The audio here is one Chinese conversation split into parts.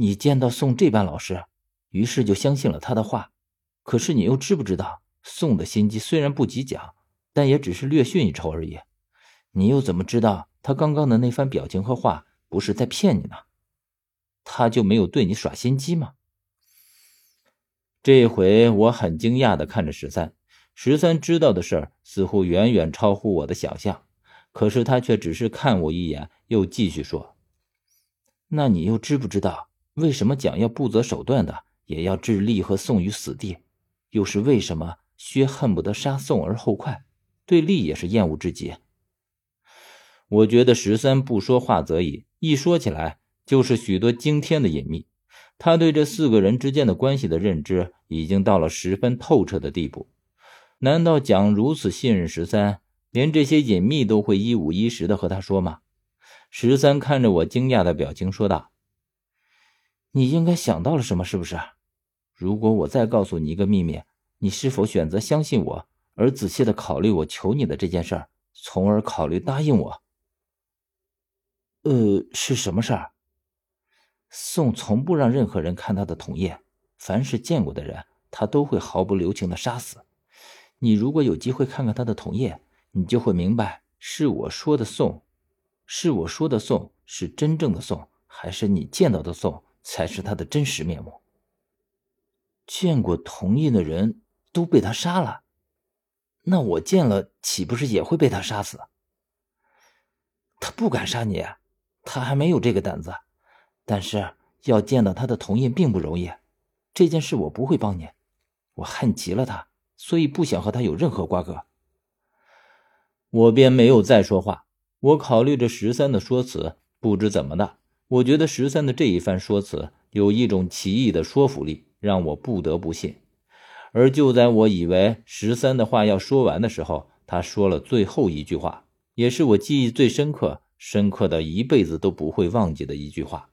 你见到宋这般老实，于是就相信了他的话。可是你又知不知道，宋的心机虽然不及讲，但也只是略逊一筹而已。你又怎么知道他刚刚的那番表情和话不是在骗你呢？他就没有对你耍心机吗？这回我很惊讶的看着十三，十三知道的事儿似乎远远超乎我的想象，可是他却只是看我一眼，又继续说：“那你又知不知道？”为什么蒋要不择手段的也要置利和宋于死地？又是为什么薛恨不得杀宋而后快，对利也是厌恶至极？我觉得十三不说话则已，一说起来就是许多惊天的隐秘。他对这四个人之间的关系的认知已经到了十分透彻的地步。难道蒋如此信任十三，连这些隐秘都会一五一十的和他说吗？十三看着我惊讶的表情说道。你应该想到了什么，是不是？如果我再告诉你一个秘密，你是否选择相信我，而仔细的考虑我求你的这件事儿，从而考虑答应我？呃，是什么事儿？宋从不让任何人看他的铜页，凡是见过的人，他都会毫不留情的杀死。你如果有机会看看他的铜页，你就会明白，是我说的宋，是我说的宋是真正的宋，还是你见到的宋？才是他的真实面目。见过铜印的人都被他杀了，那我见了岂不是也会被他杀死？他不敢杀你，他还没有这个胆子。但是要见到他的铜印并不容易，这件事我不会帮你。我恨极了他，所以不想和他有任何瓜葛。我便没有再说话。我考虑着十三的说辞，不知怎么的。我觉得十三的这一番说辞有一种奇异的说服力，让我不得不信。而就在我以为十三的话要说完的时候，他说了最后一句话，也是我记忆最深刻、深刻的一辈子都不会忘记的一句话：“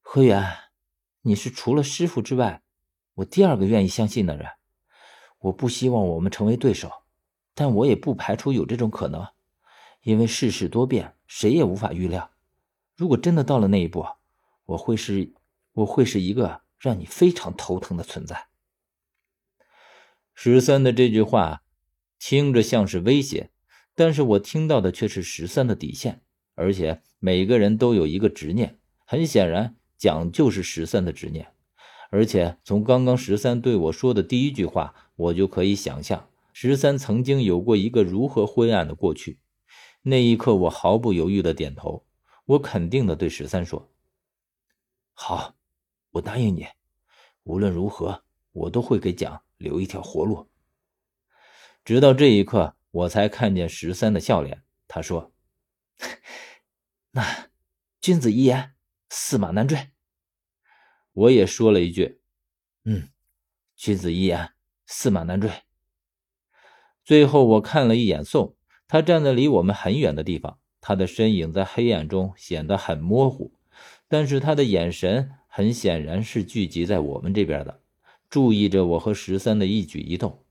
何源，你是除了师傅之外，我第二个愿意相信的人。我不希望我们成为对手，但我也不排除有这种可能，因为世事多变，谁也无法预料。”如果真的到了那一步，我会是，我会是一个让你非常头疼的存在。十三的这句话听着像是威胁，但是我听到的却是十三的底线。而且每个人都有一个执念，很显然，蒋就是十三的执念。而且从刚刚十三对我说的第一句话，我就可以想象十三曾经有过一个如何灰暗的过去。那一刻，我毫不犹豫的点头。我肯定的对十三说：“好，我答应你，无论如何，我都会给蒋留一条活路。”直到这一刻，我才看见十三的笑脸。他说：“ 那君子一言，驷马难追。”我也说了一句：“嗯，君子一言，驷马难追。”最后，我看了一眼宋，他站在离我们很远的地方。他的身影在黑暗中显得很模糊，但是他的眼神很显然是聚集在我们这边的，注意着我和十三的一举一动。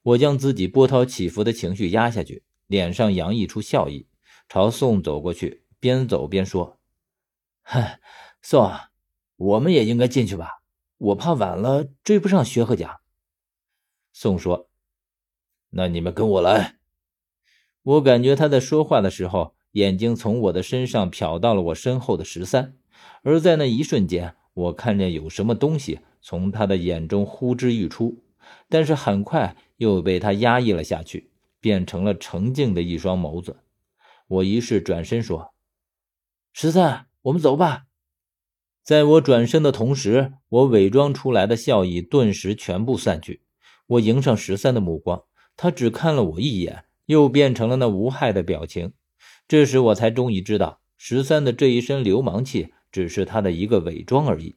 我将自己波涛起伏的情绪压下去，脸上洋溢出笑意，朝宋走过去，边走边说：“嗨，宋，我们也应该进去吧？我怕晚了追不上薛和甲。”宋说：“那你们跟我来。”我感觉他在说话的时候。眼睛从我的身上瞟到了我身后的十三，而在那一瞬间，我看见有什么东西从他的眼中呼之欲出，但是很快又被他压抑了下去，变成了澄净的一双眸子。我于是转身说：“十三，我们走吧。”在我转身的同时，我伪装出来的笑意顿时全部散去。我迎上十三的目光，他只看了我一眼，又变成了那无害的表情。这时我才终于知道，十三的这一身流氓气只是他的一个伪装而已。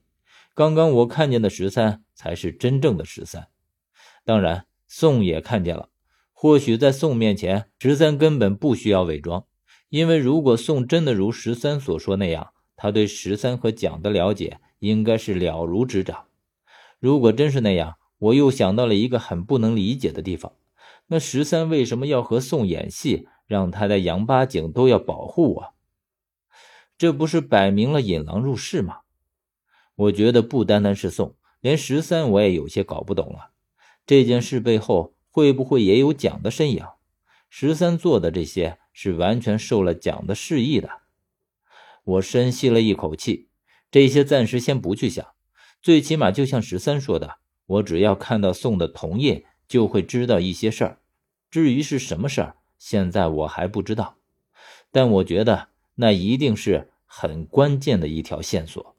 刚刚我看见的十三才是真正的十三。当然，宋也看见了。或许在宋面前，十三根本不需要伪装，因为如果宋真的如十三所说那样，他对十三和蒋的了解应该是了如指掌。如果真是那样，我又想到了一个很不能理解的地方：那十三为什么要和宋演戏？让他在杨八井都要保护我。这不是摆明了引狼入室吗？我觉得不单单是宋，连十三我也有些搞不懂了。这件事背后会不会也有蒋的身影？十三做的这些是完全受了蒋的示意的。我深吸了一口气，这些暂时先不去想，最起码就像十三说的，我只要看到宋的同意，就会知道一些事儿。至于是什么事儿，现在我还不知道，但我觉得那一定是很关键的一条线索。